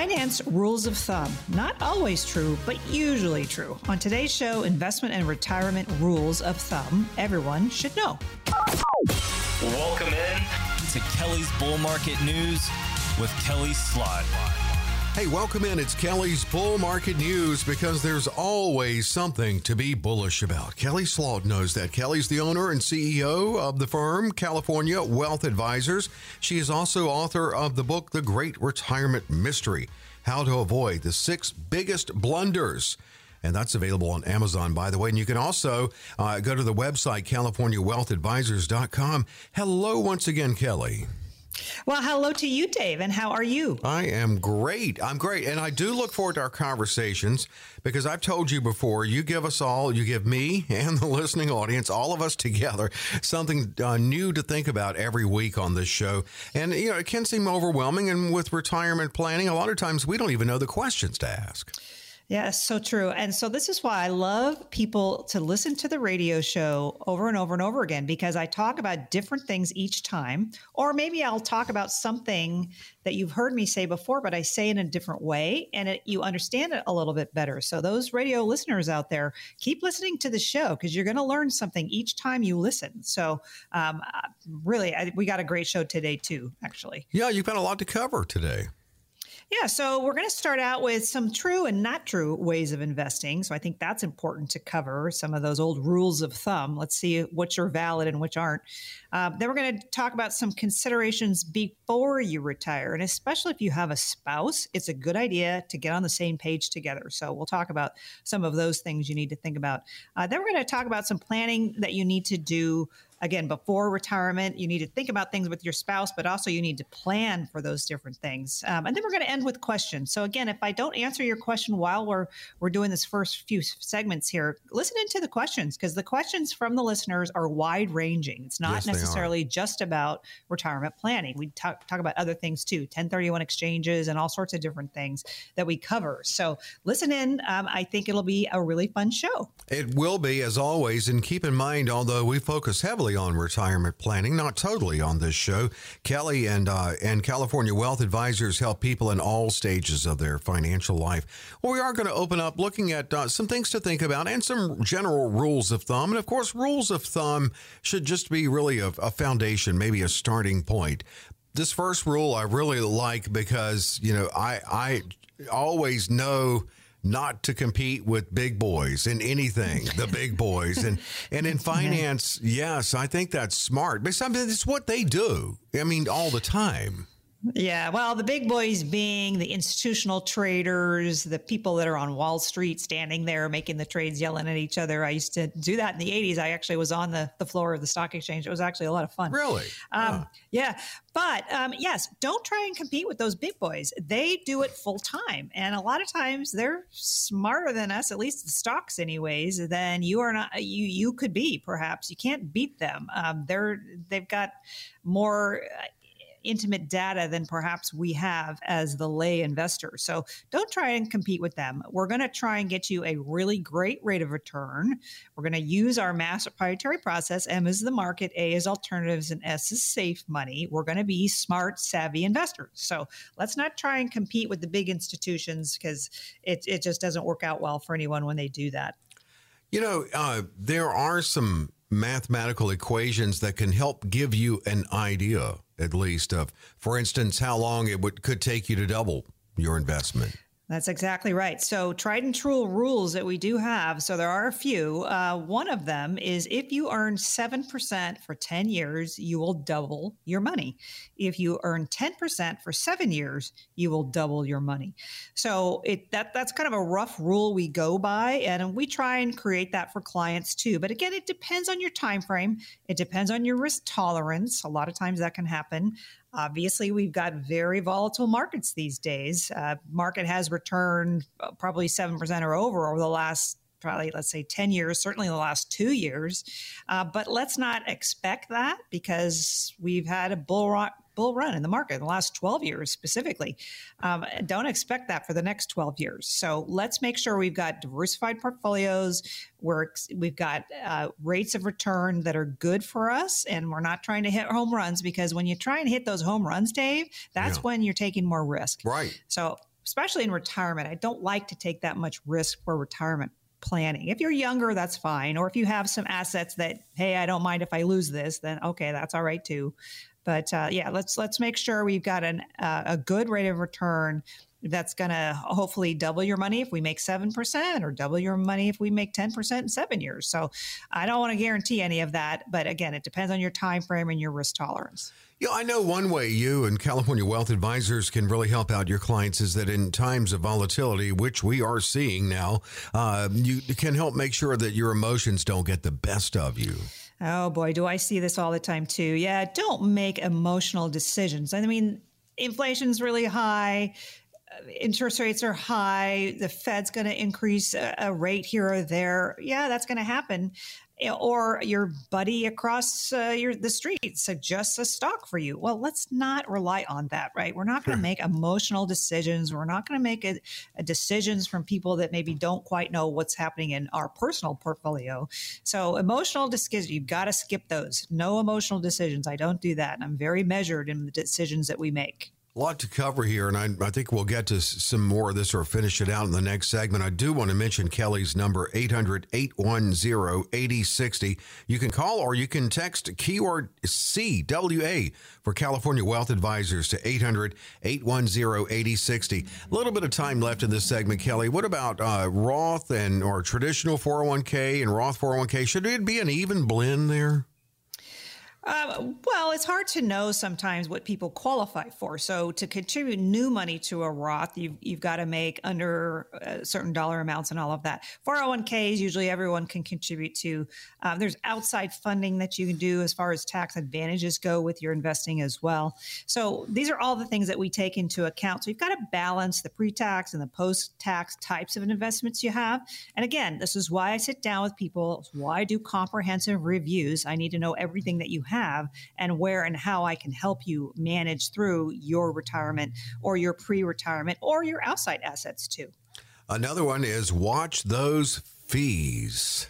Finance rules of thumb. Not always true, but usually true. On today's show, investment and retirement rules of thumb everyone should know. Welcome in to Kelly's Bull Market News with Kelly Slaught. Hey, welcome in. It's Kelly's Bull Market News because there's always something to be bullish about. Kelly Slaught knows that. Kelly's the owner and CEO of the firm California Wealth Advisors. She is also author of the book The Great Retirement Mystery How to Avoid the Six Biggest Blunders. And that's available on Amazon, by the way. And you can also uh, go to the website, CaliforniaWealthAdvisors.com. Hello, once again, Kelly. Well, hello to you, Dave, and how are you? I am great. I'm great. And I do look forward to our conversations because I've told you before, you give us all, you give me and the listening audience, all of us together, something uh, new to think about every week on this show. And, you know, it can seem overwhelming. And with retirement planning, a lot of times we don't even know the questions to ask. Yeah, so true. And so this is why I love people to listen to the radio show over and over and over again because I talk about different things each time. Or maybe I'll talk about something that you've heard me say before, but I say in a different way and it, you understand it a little bit better. So those radio listeners out there, keep listening to the show because you're going to learn something each time you listen. So um, uh, really, I, we got a great show today too, actually. Yeah, you've got a lot to cover today. Yeah, so we're going to start out with some true and not true ways of investing. So I think that's important to cover some of those old rules of thumb. Let's see which are valid and which aren't. Uh, then we're going to talk about some considerations before you retire. And especially if you have a spouse, it's a good idea to get on the same page together. So we'll talk about some of those things you need to think about. Uh, then we're going to talk about some planning that you need to do again, before retirement, you need to think about things with your spouse, but also you need to plan for those different things. Um, and then we're going to end with questions. So again, if I don't answer your question while we're we're doing this first few segments here, listen into the questions because the questions from the listeners are wide ranging. It's not yes, necessarily just about retirement planning. We talk, talk about other things too, 1031 exchanges and all sorts of different things that we cover. So listen in. Um, I think it'll be a really fun show. It will be, as always. And keep in mind, although we focus heavily on retirement planning, not totally on this show. Kelly and uh, and California Wealth Advisors help people in all stages of their financial life. Well, we are going to open up looking at uh, some things to think about and some general rules of thumb. And of course, rules of thumb should just be really a, a foundation, maybe a starting point. This first rule I really like because you know I I always know not to compete with big boys in anything, the big boys. And and in finance, yes, I think that's smart. But something it's what they do. I mean, all the time. Yeah, well, the big boys being the institutional traders, the people that are on Wall Street standing there making the trades, yelling at each other. I used to do that in the 80s. I actually was on the, the floor of the stock exchange. It was actually a lot of fun. Really? Um, Yeah. But um, yes, don't try and compete with those big boys. They do it full time. And a lot of times they're smarter than us, at least the stocks, anyways, than you are not, you, you could be, perhaps. You can't beat them. Um, they're, they've got more intimate data than perhaps we have as the lay investor. So don't try and compete with them. We're going to try and get you a really great rate of return. We're going to use our mass proprietary process. M is the market, A is alternatives, and S is safe money. We're going to be smart, savvy investors. So let's not try and compete with the big institutions because it, it just doesn't work out well for anyone when they do that. You know, uh, there are some mathematical equations that can help give you an idea, at least, of, for instance, how long it would could take you to double your investment. That's exactly right. So, tried and true rules that we do have. So, there are a few. Uh, one of them is if you earn 7% for 10 years, you will double your money. If you earn 10% for seven years, you will double your money. So, it that that's kind of a rough rule we go by. And we try and create that for clients too. But again, it depends on your time frame, it depends on your risk tolerance. A lot of times that can happen. Obviously, we've got very volatile markets these days. Uh, market has returned uh, probably 7% or over over the last probably let's say 10 years certainly the last two years uh, but let's not expect that because we've had a bull run, bull run in the market in the last 12 years specifically. Um, don't expect that for the next 12 years. So let's make sure we've got diversified portfolios. We're, we've got uh, rates of return that are good for us, and we're not trying to hit home runs because when you try and hit those home runs, Dave, that's yeah. when you're taking more risk. Right. So especially in retirement. I don't like to take that much risk for retirement planning. If you're younger, that's fine. Or if you have some assets that, hey, I don't mind if I lose this, then okay, that's all right too. But uh, yeah, let's let's make sure we've got an, uh, a good rate of return that's going to hopefully double your money if we make 7% or double your money if we make 10% in seven years so i don't want to guarantee any of that but again it depends on your time frame and your risk tolerance yeah, I know one way you and California Wealth Advisors can really help out your clients is that in times of volatility, which we are seeing now, uh, you can help make sure that your emotions don't get the best of you. Oh boy, do I see this all the time too. Yeah, don't make emotional decisions. I mean, inflation's really high uh, interest rates are high, the Fed's going to increase a, a, rate here or there. Yeah, that's going to happen. Or your buddy across uh, your the street suggests a stock for you. Well, let's not rely on that, right? We're not going to make emotional decisions. We're not going to make a, a decisions from people that maybe don't quite know what's happening in our personal portfolio. So, emotional decisions, you've got to skip those. No emotional decisions. I don't do that. I'm very measured in the decisions that we make. A lot to cover here, and I, I, think we'll get to some more of this or finish it out in the next segment. I do want to mention Kelly's number, 800 810 8060. You can call or you can text keyword CWA for California Wealth Advisors to 800 810 8060. A little bit of time left in this segment, Kelly. What about uh, Roth and or traditional 401k and Roth 401k? Should it be an even blend there? Um, well, it's hard to know sometimes what people qualify for. So, to contribute new money to a Roth, you've, you've got to make under uh, certain dollar amounts and all of that. 401ks, usually everyone can contribute to. Um, there's outside funding that you can do as far as tax advantages go with your investing as well. So, these are all the things that we take into account. So, you've got to balance the pre tax and the post tax types of investments you have. And again, this is why I sit down with people, why I do comprehensive reviews. I need to know everything that you have and where and how I can help you manage through your retirement or your pre retirement or your outside assets too. Another one is watch those fees.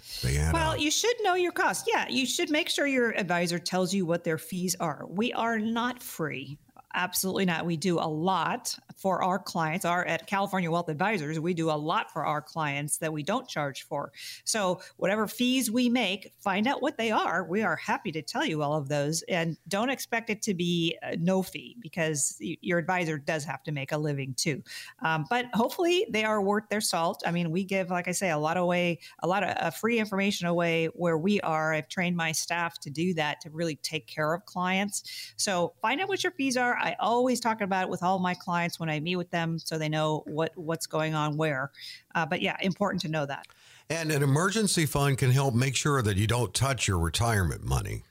Well, you should know your costs. Yeah, you should make sure your advisor tells you what their fees are. We are not free. Absolutely not. We do a lot for our clients. Our at California Wealth Advisors, we do a lot for our clients that we don't charge for. So whatever fees we make, find out what they are. We are happy to tell you all of those, and don't expect it to be no fee because your advisor does have to make a living too. Um, but hopefully, they are worth their salt. I mean, we give, like I say, a lot of way, a lot of uh, free information away where we are. I've trained my staff to do that to really take care of clients. So find out what your fees are. I always talk about it with all my clients when I meet with them, so they know what what's going on where. Uh, but yeah, important to know that. And an emergency fund can help make sure that you don't touch your retirement money.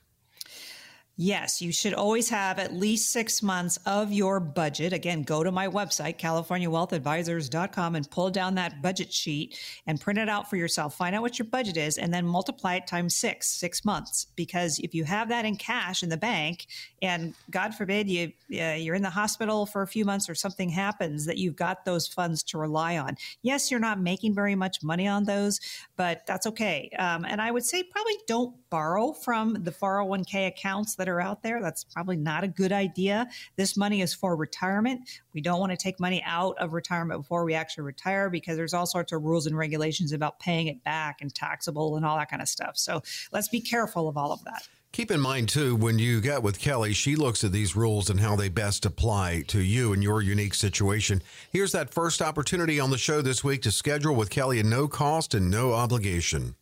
Yes, you should always have at least six months of your budget. Again, go to my website, californiawealthadvisors.com, and pull down that budget sheet and print it out for yourself. Find out what your budget is and then multiply it times six, six months. Because if you have that in cash in the bank, and God forbid you uh, you're in the hospital for a few months or something happens, that you've got those funds to rely on. Yes, you're not making very much money on those, but that's okay. Um, and I would say probably don't borrow from the 401k accounts that are out there. That's probably not a good idea. This money is for retirement. We don't want to take money out of retirement before we actually retire because there's all sorts of rules and regulations about paying it back and taxable and all that kind of stuff. So let's be careful of all of that. Keep in mind, too, when you get with Kelly, she looks at these rules and how they best apply to you and your unique situation. Here's that first opportunity on the show this week to schedule with Kelly at no cost and no obligation.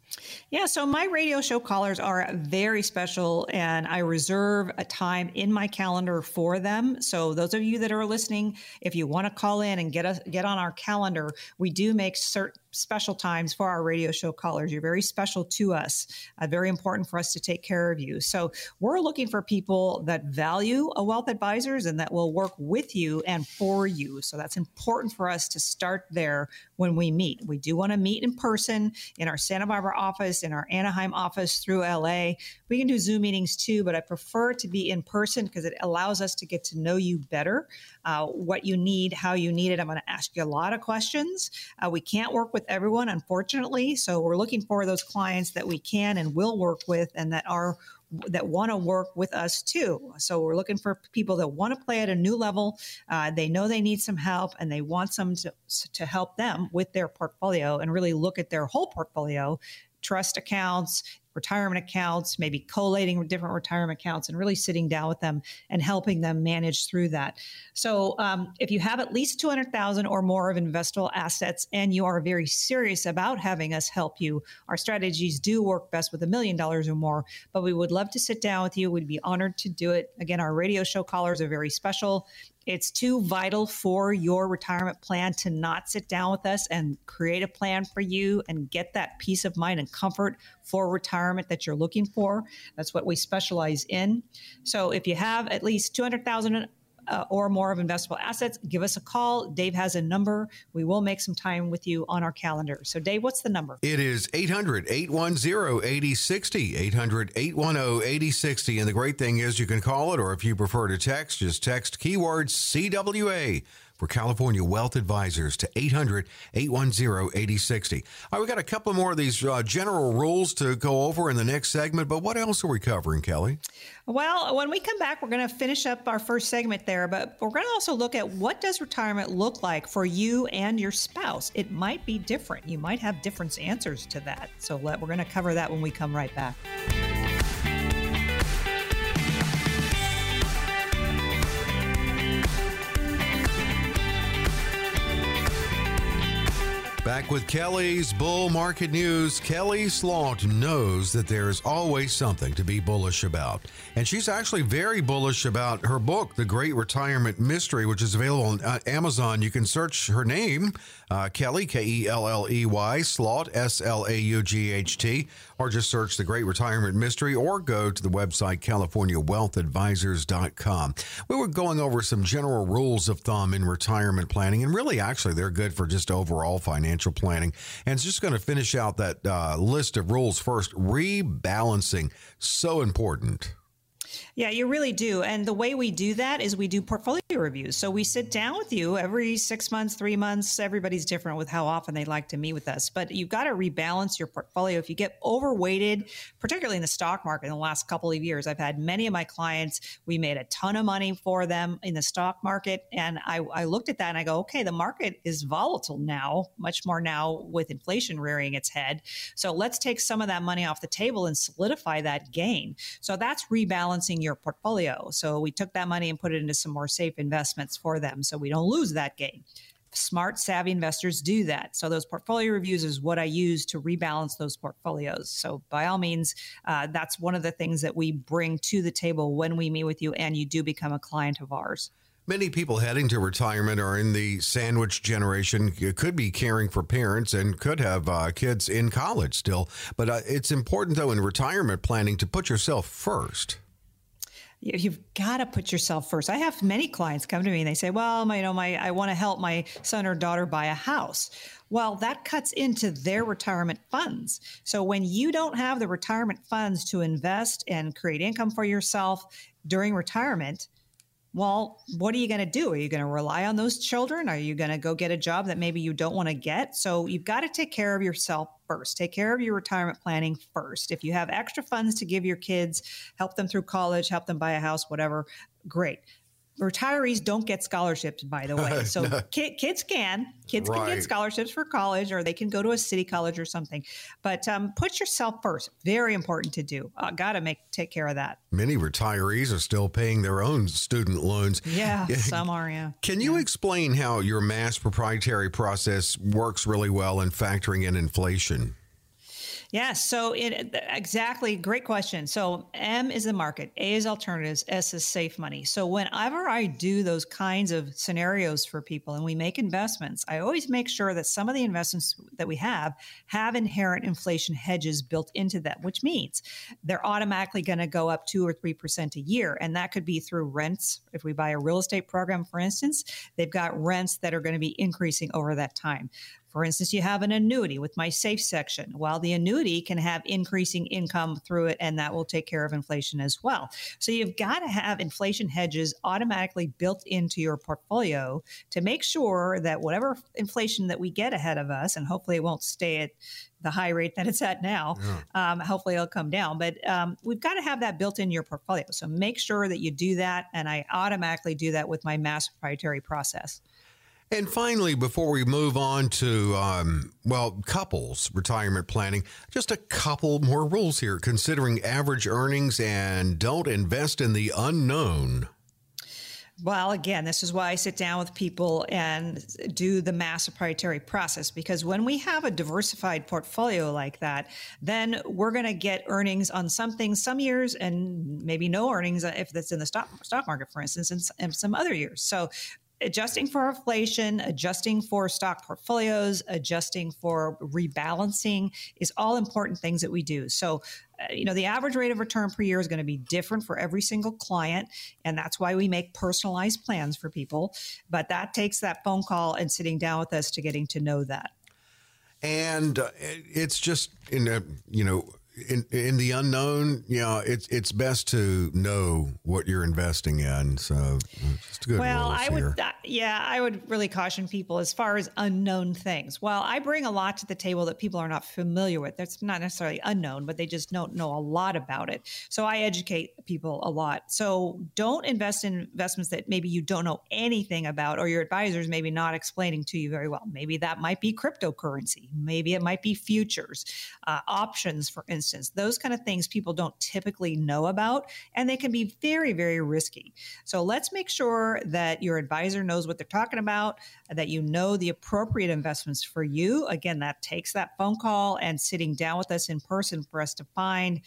Yeah, so my radio show callers are very special, and I reserve a time in my calendar for them. So those of you that are listening, if you want to call in and get us get on our calendar, we do make certain special times for our radio show callers. You're very special to us, uh, very important for us to take care of you. So we're looking for people that value a wealth advisors and that will work with you and for you. So that's important for us to start there when we meet. We do want to meet in person in our Santa Barbara office, in our Anaheim office through LA. We can do Zoom meetings too, but I prefer to be in person because it allows us to get to know you better, uh, what you need, how you need it. I'm going to ask you a lot of questions. Uh, we can't work with everyone, unfortunately. So we're looking for those clients that we can and will work with and that are that want to work with us too. So we're looking for people that want to play at a new level. Uh, they know they need some help and they want some to, to help them with their portfolio and really look at their whole portfolio trust accounts, retirement accounts, maybe collating different retirement accounts, and really sitting down with them and helping them manage through that. So, um, if you have at least two hundred thousand or more of investable assets, and you are very serious about having us help you, our strategies do work best with a million dollars or more. But we would love to sit down with you. We'd be honored to do it. Again, our radio show callers are very special. It's too vital for your retirement plan to not sit down with us and create a plan for you and get that peace of mind and comfort for retirement that you're looking for. That's what we specialize in. So if you have at least 200,000 uh, or more of investable assets, give us a call. Dave has a number. We will make some time with you on our calendar. So, Dave, what's the number? It is 800 810 8060. 800 810 8060. And the great thing is you can call it, or if you prefer to text, just text keyword CWA for California Wealth Advisors to 800 810 8060. All right, we got a couple more of these uh, general rules to go over in the next segment, but what else are we covering, Kelly? Well, when we come back, we're going to finish up our first segment there, but we're going to also look at what does retirement look like for you and your spouse. It might be different. You might have different answers to that. So let, we're going to cover that when we come right back. Back with Kelly's Bull Market News. Kelly Slaught knows that there's always something to be bullish about. And she's actually very bullish about her book, The Great Retirement Mystery, which is available on uh, Amazon. You can search her name, uh, Kelly, K E L L E Y, Slaught, S L A U G H T, or just search The Great Retirement Mystery or go to the website CaliforniaWealthAdvisors.com. We were going over some general rules of thumb in retirement planning, and really, actually, they're good for just overall financial financial planning. And it's just going to finish out that uh, list of rules first. Rebalancing, so important. Yeah, you really do. And the way we do that is we do portfolio reviews. So we sit down with you every six months, three months. Everybody's different with how often they like to meet with us. But you've got to rebalance your portfolio. If you get overweighted, particularly in the stock market in the last couple of years, I've had many of my clients, we made a ton of money for them in the stock market. And I, I looked at that and I go, okay, the market is volatile now, much more now with inflation rearing its head. So let's take some of that money off the table and solidify that gain. So that's rebalancing your portfolio. So we took that money and put it into some more safe investments for them so we don't lose that gain. Smart, savvy investors do that. So, those portfolio reviews is what I use to rebalance those portfolios. So, by all means, uh, that's one of the things that we bring to the table when we meet with you and you do become a client of ours. Many people heading to retirement are in the sandwich generation, You could be caring for parents and could have uh, kids in college still. But uh, it's important, though, in retirement planning to put yourself first you've got to put yourself first. I have many clients come to me and they say, "Well, my, you know, my I want to help my son or daughter buy a house." Well, that cuts into their retirement funds. So when you don't have the retirement funds to invest and create income for yourself during retirement, well, what are you going to do? Are you going to rely on those children? Are you going to go get a job that maybe you don't want to get? So you've got to take care of yourself first. Take care of your retirement planning first. If you have extra funds to give your kids, help them through college, help them buy a house, whatever, great retirees don't get scholarships by the way. So no. ki- kids can kids right. can get scholarships for college or they can go to a city college or something. But um, put yourself first. Very important to do. Uh, gotta make take care of that. Many retirees are still paying their own student loans. Yeah some are yeah. Can you yeah. explain how your mass proprietary process works really well in factoring in inflation yeah. So it exactly great question. So M is the market, A is alternatives, S is safe money. So whenever I do those kinds of scenarios for people and we make investments, I always make sure that some of the investments that we have have inherent inflation hedges built into them, which means they're automatically going to go up two or three percent a year. And that could be through rents. If we buy a real estate program, for instance, they've got rents that are going to be increasing over that time For instance, you have an annuity with my safe section. While the annuity can have increasing income through it, and that will take care of inflation as well. So you've got to have inflation hedges automatically built into your portfolio to make sure that whatever inflation that we get ahead of us, and hopefully it won't stay at the high rate that it's at now. Yeah. Um, hopefully it'll come down, but um, we've got to have that built in your portfolio. So make sure that you do that. And I automatically do that with my mass proprietary process. And finally, before we move on to, um, well, couples retirement planning, just a couple more rules here considering average earnings and don't invest in the unknown. Well, again, this is why I sit down with people and do the mass proprietary process because when we have a diversified portfolio like that, then we're going to get earnings on something some years and maybe no earnings if that's in the stock stock market, for instance, and, and some other years. So adjusting for inflation, adjusting for stock portfolios, adjusting for rebalancing is all important things that we do. So, uh, you know, the average rate of return per year is going to be different for every single client. And that's why we make personalized plans for people. But that takes that phone call and sitting down with us to getting to know that. And uh, it's just in a, you know, in in the unknown, you know, it's it's best to know what you're investing in. So, just good. Well, I here. would, uh, yeah, I would really caution people as far as unknown things. Well, I bring a lot to the table that people are not familiar with. That's not necessarily unknown, but they just don't know a lot about it. So I educate people a lot. So don't invest in investments that maybe you don't know anything about, or your advisors maybe not explaining to you very well. Maybe that might be cryptocurrency. Maybe it might be futures, uh, options, for instance instance. Those kind of things people don't typically know about, and they can be very, very risky. So let's make sure that your advisor knows what they're talking about, that you know the appropriate investments for you. Again, that takes that phone call and sitting down with us in person for us to find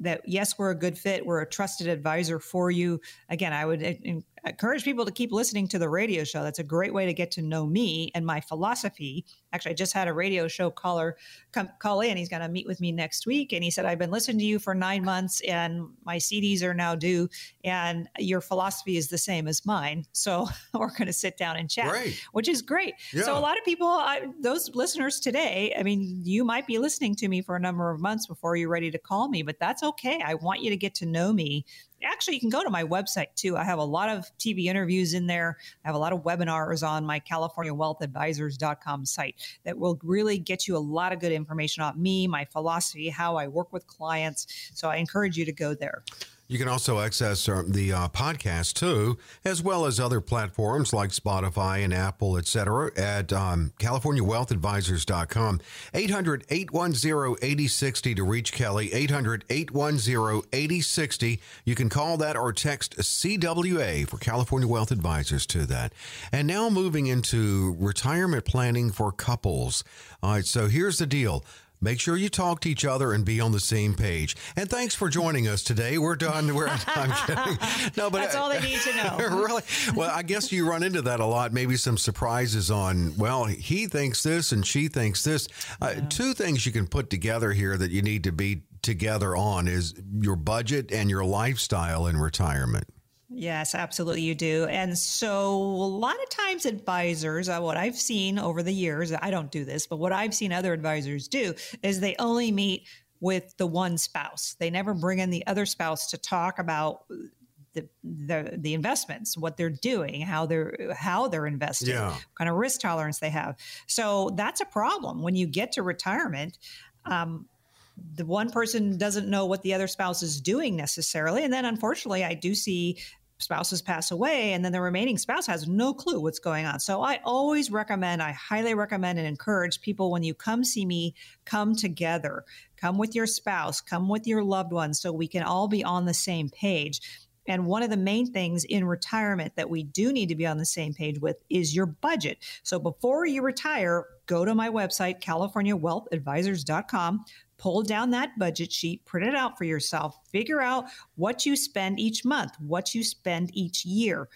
that yes, we're a good fit. We're a trusted advisor for you. Again, I would uh, encourage people to keep listening to the radio show. That's a great way to get to know me and my philosophy. Actually, I just had a radio show caller come call in. He's going to meet with me next week, and he said, "I've been listening to you for nine months, and my CDs are now due, and your philosophy is the same as mine. So we're going to sit down and chat, great. which is great. Yeah. So a lot of people, I, those listeners today, I mean, you might be listening to me for a number of months before you're ready to call me, but that's okay. I want you to get to know me actually you can go to my website too. I have a lot of tv interviews in there. I have a lot of webinars on my californiawealthadvisors.com site that will really get you a lot of good information on me my philosophy how i work with clients. So i encourage you to go there you can also access uh, the uh, podcast too, as well as other platforms like Spotify and Apple, etc. at um, CaliforniaWealthAdvisors.com. 800 810 8060 to reach Kelly. 800 810 8060. You can call that or text CWA for California Wealth Advisors to that. And now moving into retirement planning for couples. All right, so here's the deal. Make sure you talk to each other and be on the same page. And thanks for joining us today. We're done. We're, I'm kidding. No, but that's all they need to know. really? Well, I guess you run into that a lot. Maybe some surprises on, well, he thinks this and she thinks this. Uh, yeah. Two things you can put together here that you need to be together on is your budget and your lifestyle in retirement. Yes, absolutely, you do. And so, a lot of times, advisors, uh, what I've seen over the years, I don't do this, but what I've seen other advisors do is they only meet with the one spouse. They never bring in the other spouse to talk about the, the the investments, what they're doing, how they're how they're investing, yeah. what kind of risk tolerance they have. So that's a problem when you get to retirement. Um, the one person doesn't know what the other spouse is doing necessarily. And then unfortunately, I do see spouses pass away and then the remaining spouse has no clue what's going on. So I always recommend, I highly recommend and encourage people when you come see me, come together, come with your spouse, come with your loved ones so we can all be on the same page. And one of the main things in retirement that we do need to be on the same page with is your budget. So before you retire, go to my website, californiawealthadvisors.com, pull down that budget sheet, print it out for yourself, figure out what you spend each month, what you spend each year.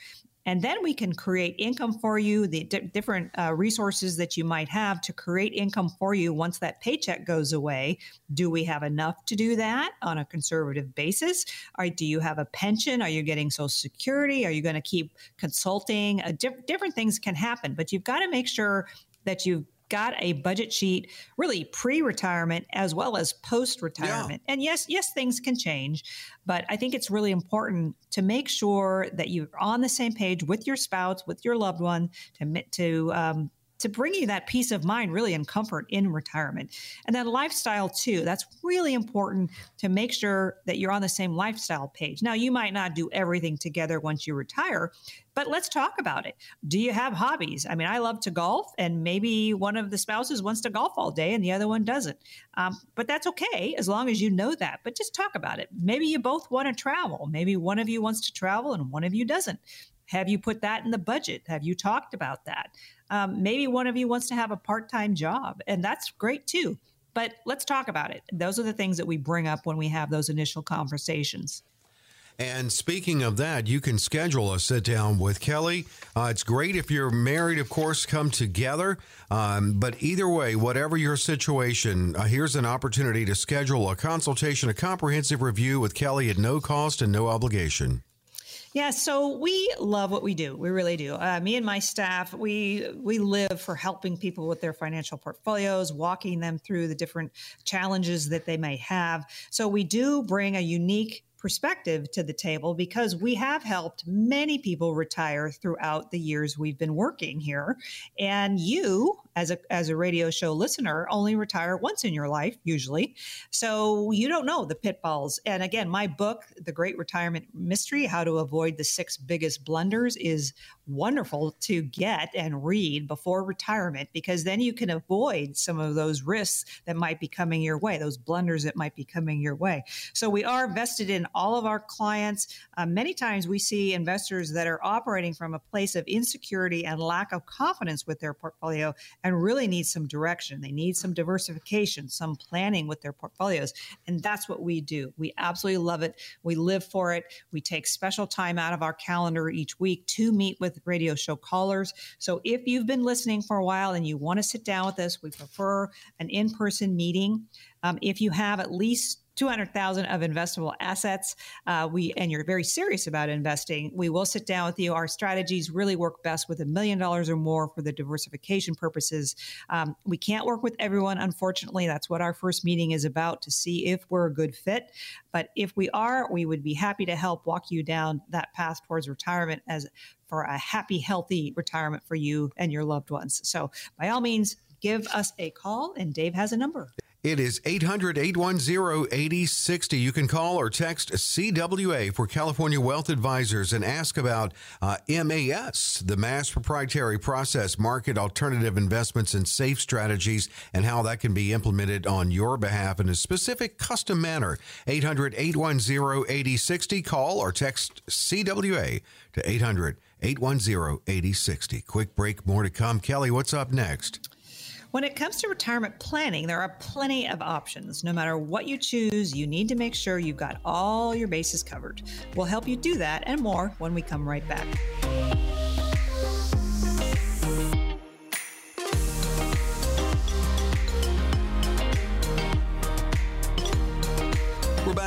And then we can create income for you, the different uh, resources that you might have to create income for you once that paycheck goes away. Do we have enough to do that on a conservative basis? Or do you have a pension? Are you getting Social Security? Are you going to keep consulting? Uh, di- different things can happen, but you've got to make sure that you've got a budget sheet really pre-retirement as well as post-retirement. Yeah. And yes, yes, things can change, but I think it's really important to make sure that you're on the same page with your spouse, with your loved one, to to um, to bring you that peace of mind really and comfort in retirement. And then lifestyle too. That's really important to make sure that you're on the same lifestyle page. Now, you might not do everything together once you retire, but let's talk about it. Do you have hobbies? I mean, I love to golf, and maybe one of the spouses wants to golf all day and the other one doesn't. Um, but that's okay as long as you know that. But just talk about it. Maybe you both want to travel. Maybe one of you wants to travel and one of you doesn't. Have you put that in the budget? Have you talked about that? Um, maybe one of you wants to have a part time job, and that's great too. But let's talk about it. Those are the things that we bring up when we have those initial conversations. And speaking of that, you can schedule a sit down with Kelly. Uh, it's great if you're married, of course, come together. Um, but either way, whatever your situation, uh, here's an opportunity to schedule a consultation, a comprehensive review with Kelly at no cost and no obligation. Yeah, so we love what we do. We really do. Uh, me and my staff, we we live for helping people with their financial portfolios, walking them through the different challenges that they may have. So we do bring a unique perspective to the table because we have helped many people retire throughout the years we've been working here. And you, as a, as a radio show listener, only retire once in your life, usually. So you don't know the pitfalls. And again, my book, The Great Retirement Mystery How to Avoid the Six Biggest Blunders, is wonderful to get and read before retirement because then you can avoid some of those risks that might be coming your way, those blunders that might be coming your way. So we are vested in all of our clients. Uh, many times we see investors that are operating from a place of insecurity and lack of confidence with their portfolio and really need some direction. They need some diversification, some planning with their portfolios. And that's what we do. We absolutely love it. We live for it. We take special time out of our calendar each week to meet with radio show callers. So if you've been listening for a while and you want to sit down with us, we prefer an in person meeting. Um, if you have at least 200,000 of investable assets. Uh, we and you're very serious about investing. We will sit down with you. Our strategies really work best with a million dollars or more for the diversification purposes. Um, we can't work with everyone, unfortunately. That's what our first meeting is about to see if we're a good fit. But if we are, we would be happy to help walk you down that path towards retirement as for a happy, healthy retirement for you and your loved ones. So by all means, give us a call, and Dave has a number. It is 800 810 8060. You can call or text CWA for California Wealth Advisors and ask about uh, MAS, the Mass Proprietary Process Market Alternative Investments and Safe Strategies, and how that can be implemented on your behalf in a specific custom manner. 800 810 8060. Call or text CWA to 800 810 8060. Quick break, more to come. Kelly, what's up next? When it comes to retirement planning, there are plenty of options. No matter what you choose, you need to make sure you've got all your bases covered. We'll help you do that and more when we come right back.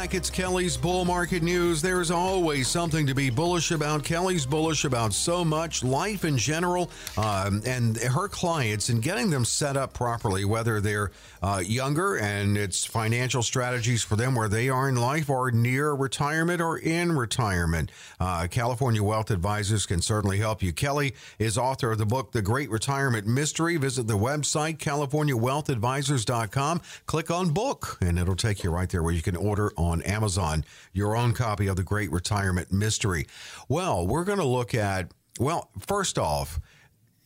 Back. It's Kelly's Bull Market News. There's always something to be bullish about. Kelly's bullish about so much, life in general, um, and her clients, and getting them set up properly, whether they're uh, younger and it's financial strategies for them where they are in life or near retirement or in retirement. Uh, California Wealth Advisors can certainly help you. Kelly is author of the book, The Great Retirement Mystery. Visit the website, CaliforniaWealthAdvisors.com. Click on book, and it'll take you right there where you can order on on Amazon your own copy of The Great Retirement Mystery. Well, we're going to look at, well, first off,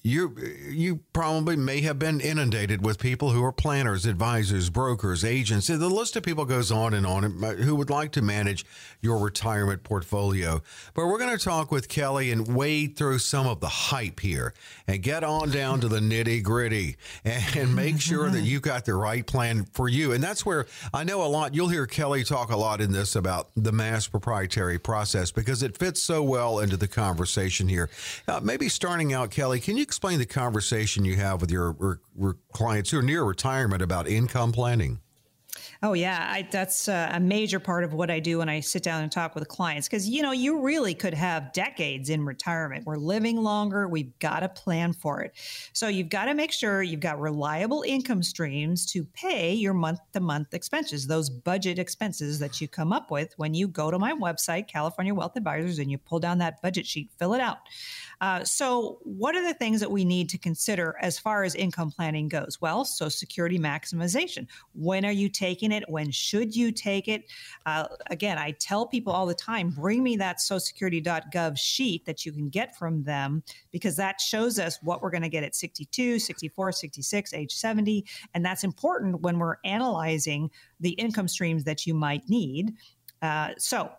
you you probably may have been inundated with people who are planners, advisors, brokers, agents. The list of people goes on and on who would like to manage your retirement portfolio. But we're going to talk with Kelly and wade through some of the hype here and get on down to the nitty gritty and make sure that you got the right plan for you. And that's where I know a lot. You'll hear Kelly talk a lot in this about the mass proprietary process because it fits so well into the conversation here. Uh, maybe starting out, Kelly, can you explain the conversation you have with your, clients who are near retirement about income planning? Oh yeah, I, that's uh, a major part of what I do when I sit down and talk with clients because you know you really could have decades in retirement. We're living longer. We've got to plan for it. So you've got to make sure you've got reliable income streams to pay your month-to-month expenses, those budget expenses that you come up with when you go to my website, California Wealth Advisors, and you pull down that budget sheet, fill it out. Uh, so, what are the things that we need to consider as far as income planning goes? Well, Social Security maximization. When are you taking it? When should you take it? Uh, again, I tell people all the time bring me that socialsecurity.gov sheet that you can get from them because that shows us what we're going to get at 62, 64, 66, age 70. And that's important when we're analyzing the income streams that you might need. Uh, so,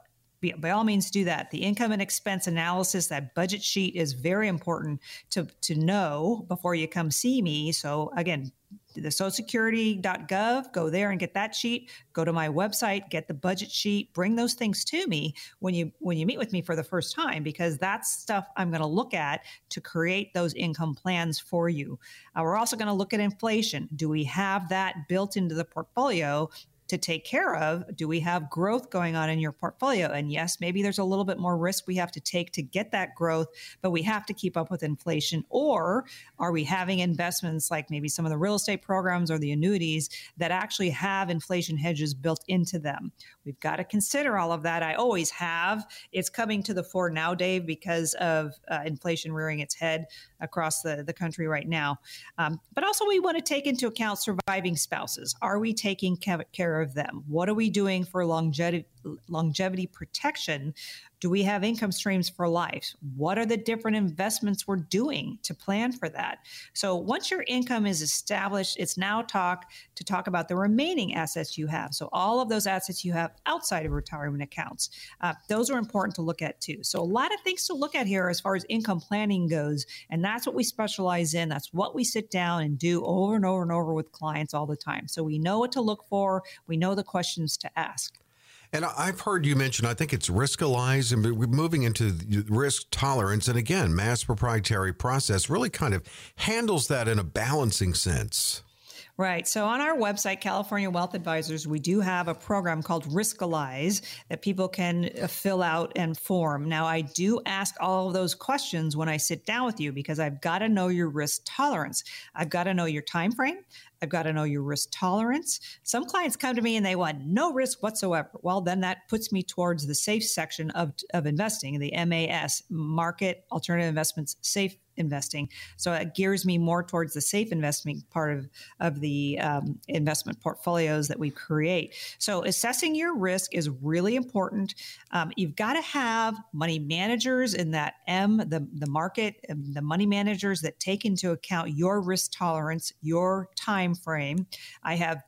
by all means do that. The income and expense analysis, that budget sheet is very important to, to know before you come see me. So again, the socialsecurity.gov, go there and get that sheet. Go to my website, get the budget sheet, bring those things to me when you when you meet with me for the first time because that's stuff I'm going to look at to create those income plans for you. Uh, we're also going to look at inflation. Do we have that built into the portfolio to take care of. Do we have growth going on in your portfolio? And yes, maybe there's a little bit more risk we have to take to get that growth, but we have to keep up with inflation. Or are we having investments like maybe some of the real estate programs or the annuities that actually have inflation hedges built into them? We've got to consider all of that. I always have. It's coming to the fore now, Dave, because of uh, inflation rearing its head across the, the country right now. Um, but also, we want to take into account surviving spouses. Are we taking care of them? What are we doing for longevity, longevity protection do we have income streams for life? What are the different investments we're doing to plan for that? So once your income is established, it's now talk to talk about the remaining assets you have. So all of those assets you have outside of retirement accounts, uh, those are important to look at too. So a lot of things to look at here as far as income planning goes, and that's what we specialize in. That's what we sit down and do over and over and over with clients all the time. So we know what to look for. We know the questions to ask. And I've heard you mention, I think it's Riskalyze, and we're moving into risk tolerance. And again, mass proprietary process really kind of handles that in a balancing sense. Right. So on our website, California Wealth Advisors, we do have a program called Riskalyze that people can uh, fill out and form. Now, I do ask all of those questions when I sit down with you because I've got to know your risk tolerance. I've got to know your time frame. I've got to know your risk tolerance. Some clients come to me and they want no risk whatsoever. Well, then that puts me towards the safe section of, of investing, the MAS, Market Alternative Investments Safe investing. So it gears me more towards the safe investment part of, of the um, investment portfolios that we create. So assessing your risk is really important. Um, you've got to have money managers in that M, the, the market, um, the money managers that take into account your risk tolerance, your time frame. I have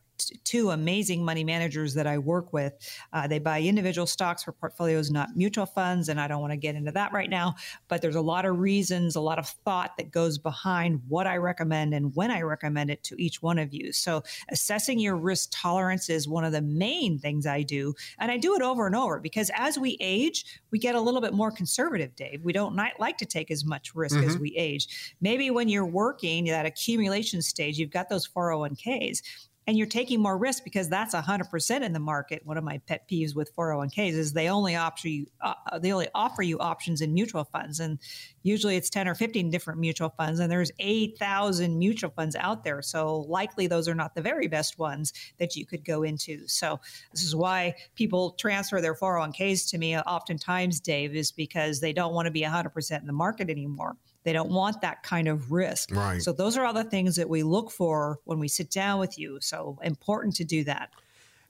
two amazing money managers that I work with. Uh, they buy individual stocks for portfolios, not mutual funds. And I don't want to get into that right now, but there's a lot of reasons, a lot of thought that goes behind what I recommend and when I recommend it to each one of you. So assessing your risk tolerance is one of the main things I do. And I do it over and over because as we age, we get a little bit more conservative, Dave. We don't like to take as much risk mm-hmm. as we age. Maybe when you're working, that accumulation stage, you've got those 401ks and you're taking more risk because that's 100% in the market. One of my pet peeves with 401ks is they only offer you uh, uh, they only offer you options in mutual funds. And usually it's 10 or 15 different mutual funds and there's 8000 mutual funds out there. So likely those are not the very best ones that you could go into. So this is why people transfer their 401ks to me oftentimes dave is because they don't want to be 100% in the market anymore they don't want that kind of risk. Right. So those are all the things that we look for when we sit down with you. So important to do that.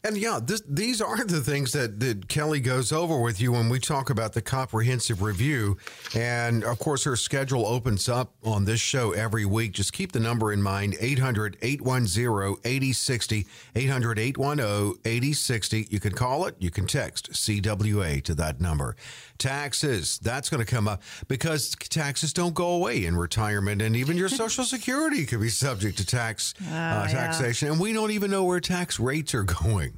And yeah, this, these are the things that, that Kelly goes over with you when we talk about the comprehensive review. And of course, her schedule opens up on this show every week. Just keep the number in mind 800 810 8060. 800 810 8060. You can call it, you can text CWA to that number. Taxes, that's going to come up because taxes don't go away in retirement. And even your Social Security could be subject to tax uh, uh, taxation. Yeah. And we don't even know where tax rates are going.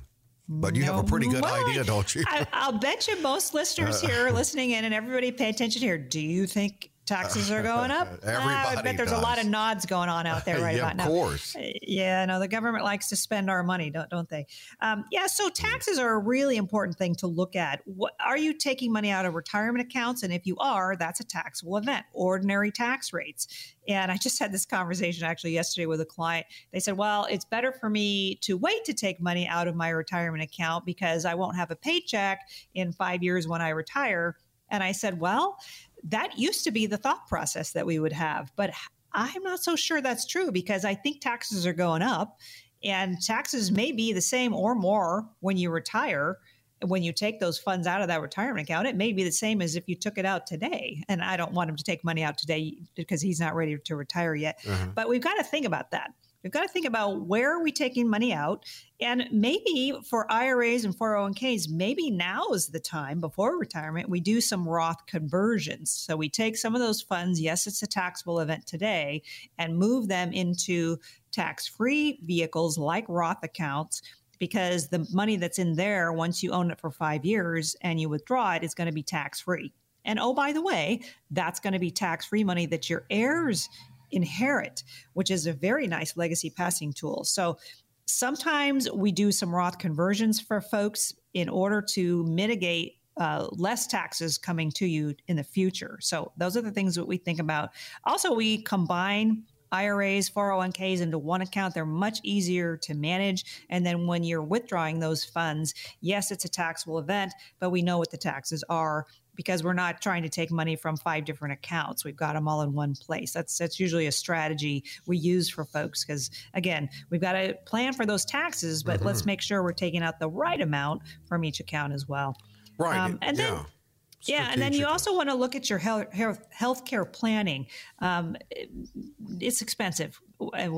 But you no, have a pretty good well, don't you? I, will bet you most listeners uh. here are listening in and everybody pay attention here. Do you think taxes are going up. Everybody I bet there's does. a lot of nods going on out there right yeah, about now. of course. Yeah, no, the government likes to spend our money, don't don't they? Um, yeah, so taxes are a really important thing to look at. What are you taking money out of retirement accounts? And if you are, that's a taxable event. Ordinary tax rates. And I just had this conversation actually yesterday with a client. They said, "Well, it's better for me to wait to take money out of my retirement account because I won't have a paycheck in five years when I retire." And I said, "Well." That used to be the thought process that we would have. But I'm not so sure that's true because I think taxes are going up and taxes may be the same or more when you retire. When you take those funds out of that retirement account, it may be the same as if you took it out today. And I don't want him to take money out today because he's not ready to retire yet. Uh-huh. But we've got to think about that. We've got to think about where are we taking money out? And maybe for IRAs and 401ks, maybe now is the time before retirement, we do some Roth conversions. So we take some of those funds, yes, it's a taxable event today, and move them into tax free vehicles like Roth accounts because the money that's in there, once you own it for five years and you withdraw it, is going to be tax free. And oh, by the way, that's going to be tax free money that your heirs inherit, which is a very nice legacy passing tool. So sometimes we do some Roth conversions for folks in order to mitigate uh, less taxes coming to you in the future. So those are the things that we think about. Also, we combine IRAs, 401ks into one account. They're much easier to manage. And then when you're withdrawing those funds, yes, it's a taxable event, but we know what the taxes are because we're not trying to take money from five different accounts. We've got them all in one place. That's that's usually a strategy we use for folks because again, we've got to plan for those taxes, but Mm-hmm. let's make sure we're taking out the right amount from each account as well. Right. Um, and then- yeah. And then you also want to look at your health health healthcare planning. Um, it's expensive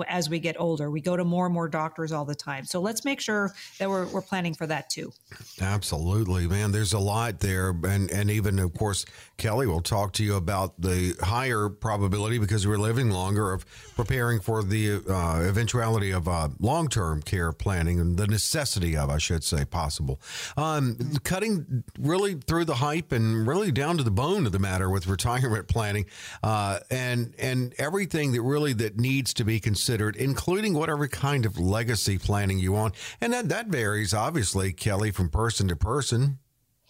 as we get older. We go to more and more doctors all the time, so let's make sure that we're, we're planning for that too. Absolutely, man. There's a lot there, and and even of course, Kelly will talk to you about the higher probability because we're living longer of preparing for the uh, eventuality of uh, long term care planning and the necessity of, I should say, possible. Um, cutting really through the hype and really down to the bone of the matter with retirement planning, uh, and and everything that really that needs to be considered, including whatever kind of legacy planning you want, and that that varies obviously, Kelly, from person to person.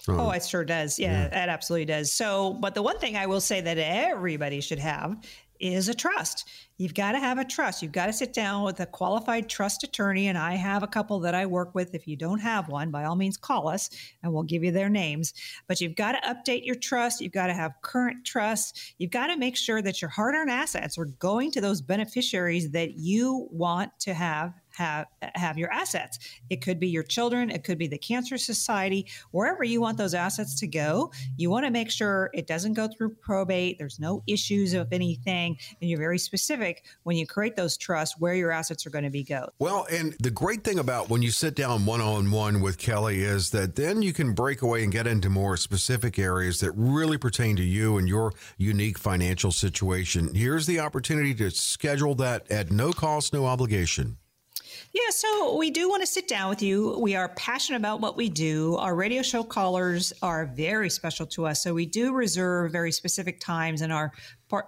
Oh, um, it sure does. Yeah, it absolutely does. So, but the one thing I will say that everybody should have is a trust. You've got to have a trust. You've got to sit down with a qualified trust attorney. And I have a couple that I work with. If you don't have one, by all means, call us and we'll give you their names. But you've got to update your trust. You've got to have current trust. You've got to make sure that your hard earned assets are going to those beneficiaries that you want to have have have your assets. It could be your children, it could be the Cancer Society, wherever you want those assets to go. You want to make sure it doesn't go through probate. There's no issues of anything, and you're very specific when you create those trusts where your assets are going to be go. Well, and the great thing about when you sit down one on one with Kelly is that then you can break away and get into more specific areas that really pertain to you and your unique financial situation. Here's the opportunity to schedule that at no cost, no obligation. Yeah, so we do want to sit down with you. We are passionate about what we do. Our radio show callers are very special to us, so we do reserve very specific times in our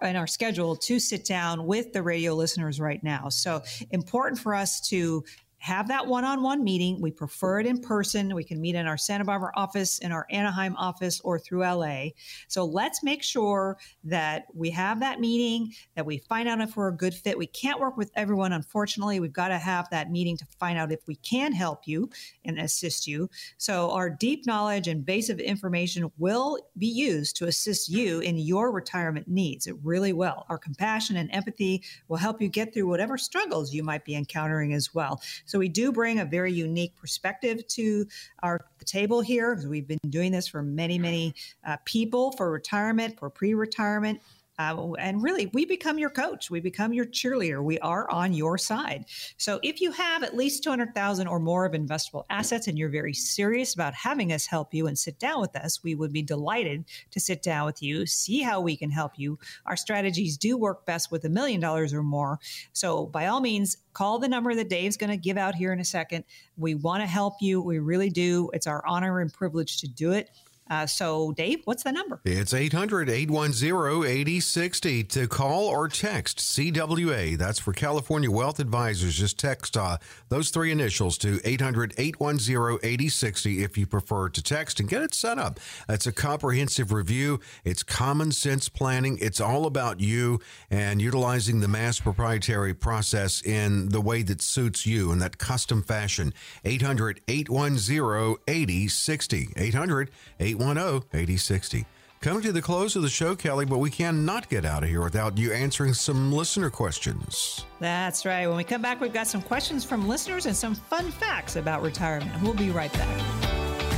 in our schedule to sit down with the radio listeners right now. So important for us to have that one-on-one meeting. We prefer it in person. We can meet in our Santa Barbara office, in our Anaheim office, or through LA. So let's make sure that we have that meeting, that we find out if we're a good fit. We can't work with everyone, unfortunately. We've got to have that meeting to find out if we can help you and assist you. So our deep knowledge and base of information will be used to assist you in your retirement needs. It really will. Our compassion and empathy will help you get through whatever struggles you might be encountering as well. So we do bring a very unique perspective to our table here we've been doing this for many, many uh, people for retirement, for pre-retirement. Uh, and really, we become your coach. We become your cheerleader. We are on your side. So, if you have at least 200,000 or more of investable assets and you're very serious about having us help you and sit down with us, we would be delighted to sit down with you, see how we can help you. Our strategies do work best with a million dollars or more. So, by all means, call the number that Dave's going to give out here in a second. We want to help you. We really do. It's our honor and privilege to do it. Uh, so, Dave, what's the number? It's 800 810 8060 to call or text CWA. That's for California Wealth Advisors. Just text uh, those three initials to 800 810 8060 if you prefer to text and get it set up. It's a comprehensive review, it's common sense planning. It's all about you and utilizing the mass proprietary process in the way that suits you in that custom fashion. 800 810 8060. 800 810 8060. Coming to the close of the show, Kelly, but we cannot get out of here without you answering some listener questions. That's right. When we come back, we've got some questions from listeners and some fun facts about retirement. We'll be right back.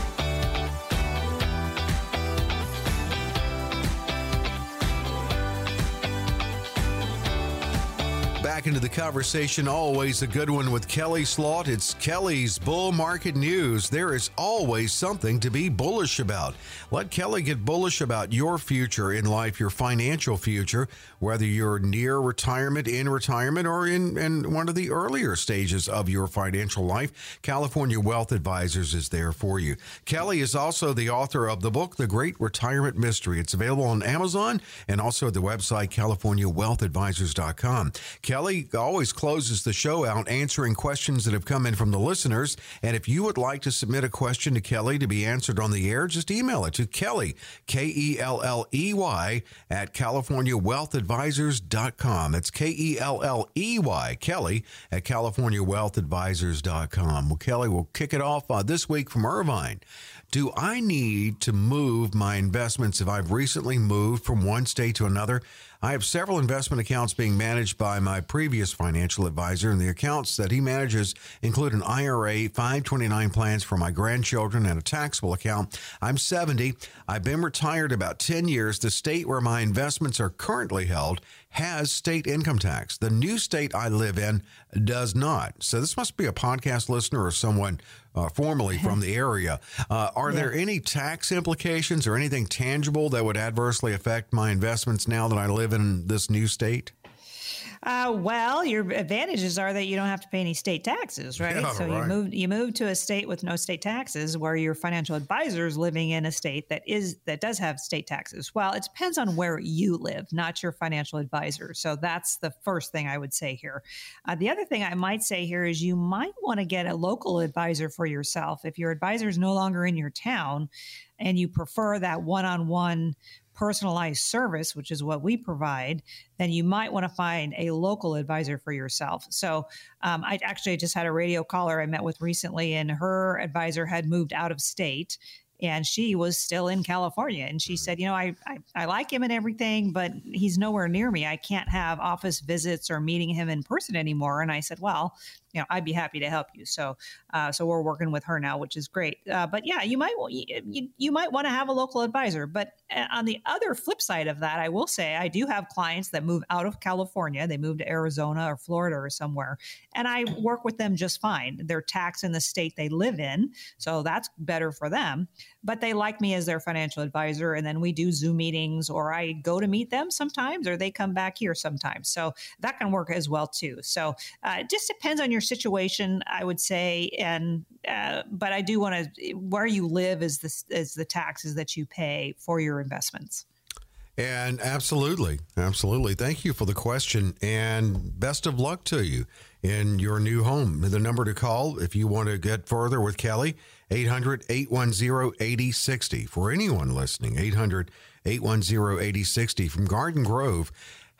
Back into the conversation. Always a good one with Kelly Slaught. It's Kelly's Bull Market News. There is always something to be bullish about. Let Kelly get bullish about your future in life, your financial future, whether you're near retirement, in retirement, or in, in one of the earlier stages of your financial life. California Wealth Advisors is there for you. Kelly is also the author of the book, The Great Retirement Mystery. It's available on Amazon and also at the website, CaliforniaWealthAdvisors.com. Kelly Kelly always closes the show out answering questions that have come in from the listeners. And if you would like to submit a question to Kelly to be answered on the air, just email it to Kelly, K E L L E Y, at CaliforniaWealthAdvisors.com. It's K E L L E Y, Kelly, at CaliforniaWealthAdvisors.com. Well, Kelly, we'll kick it off uh, this week from Irvine. Do I need to move my investments if I've recently moved from one state to another? I have several investment accounts being managed by my previous financial advisor, and the accounts that he manages include an IRA, 529 plans for my grandchildren, and a taxable account. I'm 70. I've been retired about 10 years. The state where my investments are currently held has state income tax. The new state I live in does not. So this must be a podcast listener or someone uh, formerly from the area. Uh, are yeah. there any tax implications or anything tangible that would adversely affect my investments now that I live in this new state? Uh, well, your advantages are that you don't have to pay any state taxes, right? Yeah, so right. you move you move to a state with no state taxes, where your financial advisor is living in a state that is that does have state taxes. Well, it depends on where you live, not your financial advisor. So that's the first thing I would say here. Uh, the other thing I might say here is you might want to get a local advisor for yourself if your advisor is no longer in your town and you prefer that one-on-one personalized service, which is what we provide, then you might want to find a local advisor for yourself. So, um, I actually just had a radio caller I met with recently, and her advisor had moved out of state and she was still in California. And she said, You know, I, I, I, like him and everything, but he's nowhere near me. I can't have office visits or meeting him in person anymore. And I said, Well, you know, I'd be happy to help you. So, uh, so we're working with her now, which is great. Uh, but yeah, you might you, you might want to have a local advisor. But uh, on the other flip side of that, I will say I do have clients that move out of California. They move to Arizona or Florida or somewhere, and I work with them just fine. They're taxed in the state they live in, so that's better for them. But they like me as their financial advisor, and then we do Zoom meetings, or I go to meet them sometimes, or they come back here sometimes. So that can work as well too. So uh, it just depends on your situation, I would say, and uh, but I do want to where you live is the is the taxes that you pay for your investments. And absolutely, absolutely. Thank you for the question, and best of luck to you in your new home. The number to call if you want to get further with Kelly, 800 810 8060. For anyone listening, 800 810 8060 from Garden Grove.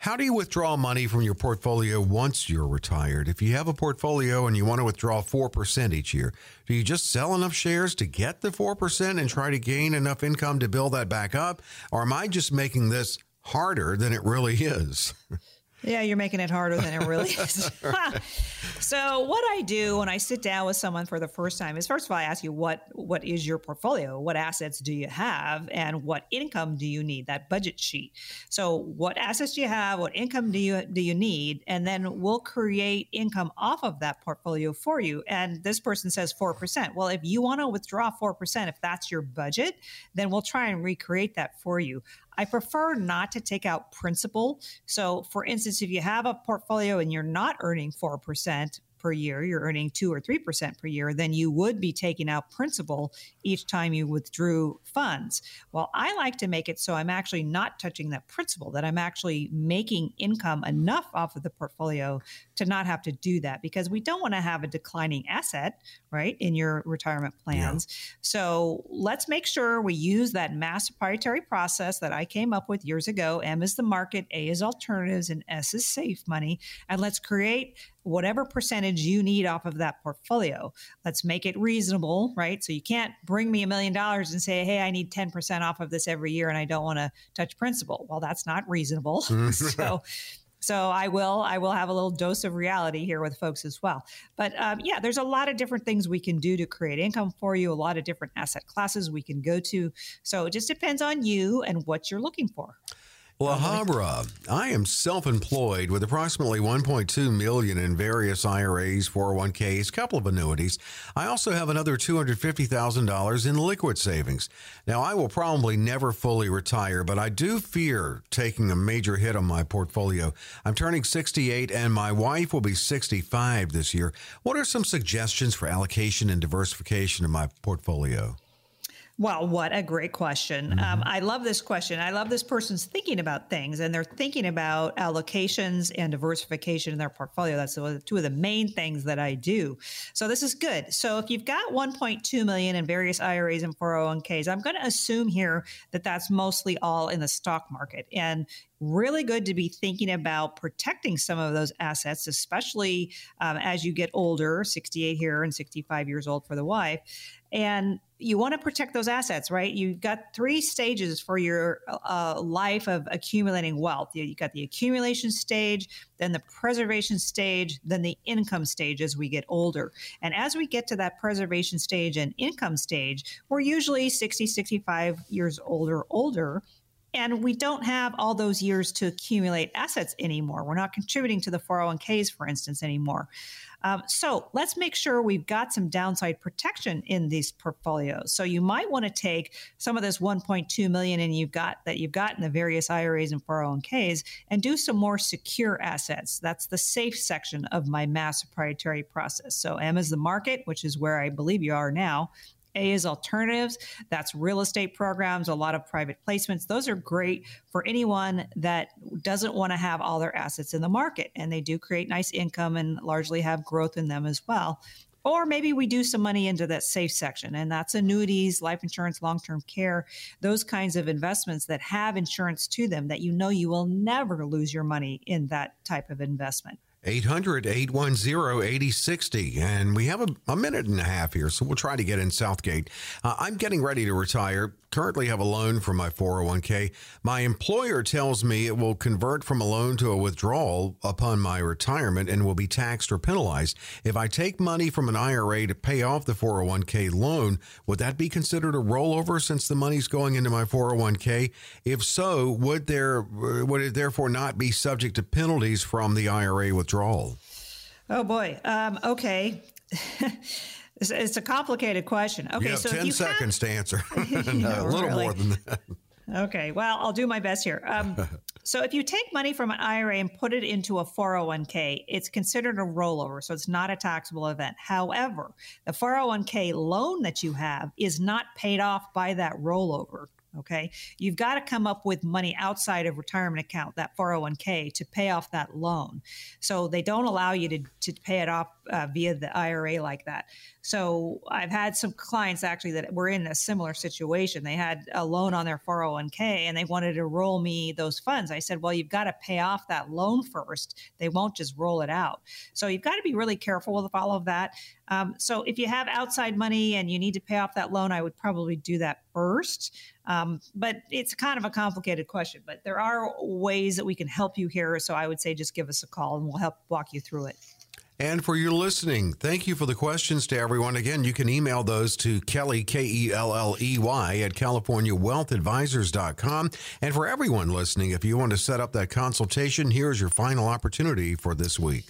How do you withdraw money from your portfolio once you're retired? If you have a portfolio and you want to withdraw 4% each year, do you just sell enough shares to get the 4% and try to gain enough income to build that back up? Or am I just making this harder than it really is? Yeah, you're making it harder than it really is. so what I do when I sit down with someone for the first time is first of all I ask you what what is your portfolio? What assets do you have and what income do you need? That budget sheet. So what assets do you have? What income do you do you need? And then we'll create income off of that portfolio for you. And this person says 4%. Well, if you want to withdraw 4%, if that's your budget, then we'll try and recreate that for you. I prefer not to take out principal. So, for instance, if you have a portfolio and you're not earning 4%, per year, you're earning 2 or 3% per year, then you would be taking out principal each time you withdrew funds. Well, I like to make it so I'm actually not touching that principal, that I'm actually making income enough off of the portfolio to not have to do that because we don't want to have a declining asset, right, in your retirement plans. Yeah. So let's make sure we use that mass proprietary process that I came up with years ago. M is the market, A is alternatives, and S is safe money. And let's create whatever percentage you need off of that portfolio. Let's make it reasonable, right? So you can't bring me a million dollars and say, hey, I need 10% off of this every year and I don't want to touch principal. Well, that's not reasonable. so so I will I will have a little dose of reality here with folks as well. But um, yeah, there's a lot of different things we can do to create income for you. A lot of different asset classes we can go to. So it just depends on you and what you're looking for. La Habra, I am self-employed with approximately 1.2 million in various IRAs, 401ks, couple of annuities. I also have another $250,000 in liquid savings. Now, I will probably never fully retire, but I do fear taking a major hit on my portfolio. I'm turning 68 and my wife will be 65 this year. What are some suggestions for allocation and diversification of my portfolio? Well, what a great question. Um, mm-hmm. Um, I love this question. I love this person's thinking about things and they're thinking about allocations and diversification in their portfolio. That's two of the main things that I do. So this is good. So if you've got 1.2 million in various IRAs and 401ks, I'm going to assume here that that's mostly all in the stock market and really good to be thinking about protecting some of those assets, especially um, as you get older, 68 here and 65 years old for the wife. And you want to protect those assets, right? You've got three stages for your uh, life of accumulating wealth. You've got the accumulation stage, then the preservation stage, then the income stage as we get older. And as we get to that preservation stage and income stage, we're usually 60, 65 years older, older. And we don't have all those years to accumulate assets anymore. We're not contributing to the 401ks, for instance, anymore. Um, so let's make sure we've got some downside protection in these portfolios. So you might want to take some of this 1.2 million and you've got that you've got in the various IRAs and 401ks and do some more secure assets. That's the safe section of my mass proprietary process. So M is the market, which is where I believe you are now. A is alternatives. That's real estate programs, a lot of private placements. Those are great for anyone that doesn't want to have all their assets in the market. And they do create nice income and largely have growth in them as well. Or maybe we do some money into that safe section, and that's annuities, life insurance, long term care, those kinds of investments that have insurance to them that you know you will never lose your money in that type of investment. 800 810 8060. And we have a, a, minute and a half here, so we'll try to get in Southgate. Uh, I'm getting ready to retire currently have a loan for my 401k. My employer tells me it will convert from a loan to a withdrawal upon my retirement and will be taxed or penalized. If I take money from an IRA to pay off the 401k loan, would that be considered a rollover since the money's going into my 401k? If so, would there would it therefore not be subject to penalties from the IRA withdrawal? Oh boy. Um, okay. It's, it's a complicated question. Okay, you have so 10 seconds have, to answer. no, a little really. more than that. Okay, well, I'll do my best here. Um, so, if you take money from an IRA and put it into a 401k, it's considered a rollover, so it's not a taxable event. However, the 401k loan that you have is not paid off by that rollover. Okay. You've got to come up with money outside of retirement account, that 401k, to pay off that loan. So they don't allow you to, to pay it off uh, via the IRA like that. So I've had some clients actually that were in a similar situation. They had a loan on their 401k and they wanted to roll me those funds. I said, well, you've got to pay off that loan first. They won't just roll it out. So you've got to be really careful with all of that. Um, so if you have outside money and you need to pay off that loan, I would probably do that first. Um, but it's kind of a complicated question, but there are ways that we can help you here. So I would say just give us a call and we'll help walk you through it. And for your listening, thank you for the questions to everyone. Again, you can email those to Kelly, K E L L E Y, at CaliforniaWealthAdvisors.com. And for everyone listening, if you want to set up that consultation, here's your final opportunity for this week.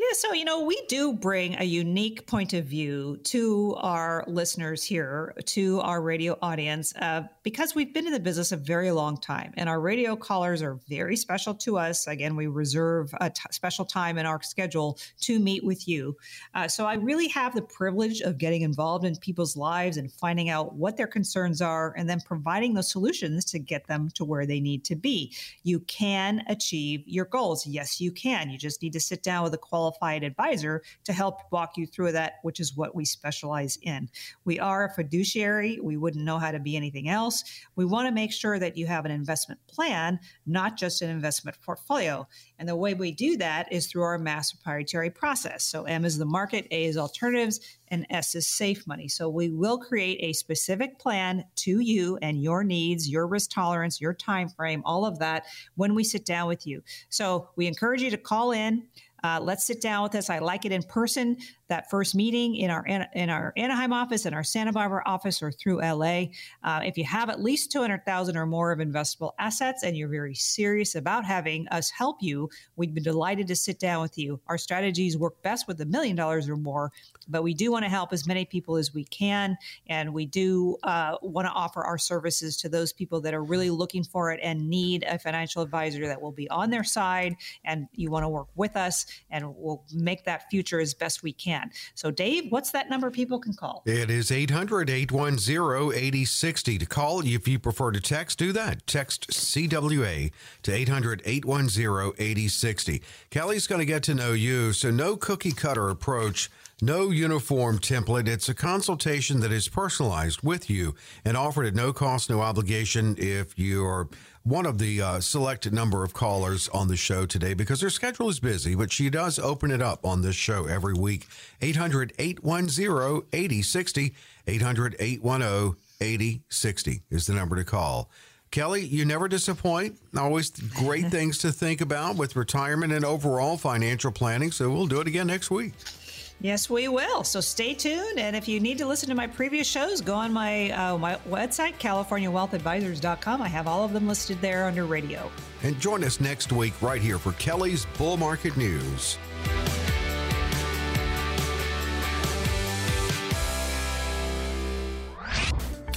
Yeah, so, you know, we do bring a unique point of view to our listeners here, to our radio audience, uh, because we've been in the business a very long time. And our radio callers are very special to us. Again, we reserve a t- special time in our schedule to meet with you. Uh, so I really have the privilege of getting involved in people's lives and finding out what their concerns are and then providing those solutions to get them to where they need to be. You can achieve your goals. Yes, you can. You just need to sit down with a qualified qualified advisor to help walk you through that, which is what we specialize in. We are a fiduciary. We wouldn't know how to be anything else. We want to make sure that you have an investment plan, not just an investment portfolio. And the way we do that is through our mass proprietary process. So M is the market, A is alternatives, and S is safe money. So we will create a specific plan to you and your needs, your risk tolerance, your time frame, all of that when we sit down with you. So we encourage you to call in. Uh, let's sit down with us. I like it in person that first meeting in our in our Anaheim office, in our Santa Barbara office, or through LA. Uh, if you have at least two hundred thousand or more of investable assets, and you're very serious about having us help you, we'd be delighted to sit down with you. Our strategies work best with a million dollars or more, but we do want to help as many people as we can, and we do uh, want to offer our services to those people that are really looking for it and need a financial advisor that will be on their side, and you want to work with us, and we'll make that future as best we can can. So, Dave, what's that number people can call? It is 800 810 8060. To call, if you prefer to text, do that. Text CWA to 800 810 8060. Kelly's going to get to know you, so no cookie cutter approach. No uniform template. It's a consultation that is personalized with you and offered at no cost, no obligation if you're one of the uh, selected number of callers on the show today because her schedule is busy, but she does open it up on this show every week. 800 810 8060. 800 810 8060 is the number to call. Kelly, you never disappoint. Always great things to think about with retirement and overall financial planning. So we'll do it again next week. Yes, we will. So stay tuned. And if you need to listen to my previous shows, go on my uh, my website, CaliforniaWealthAdvisors.com. I have all of them listed there under radio. And join us next week right here for Kelly's Bull Market News.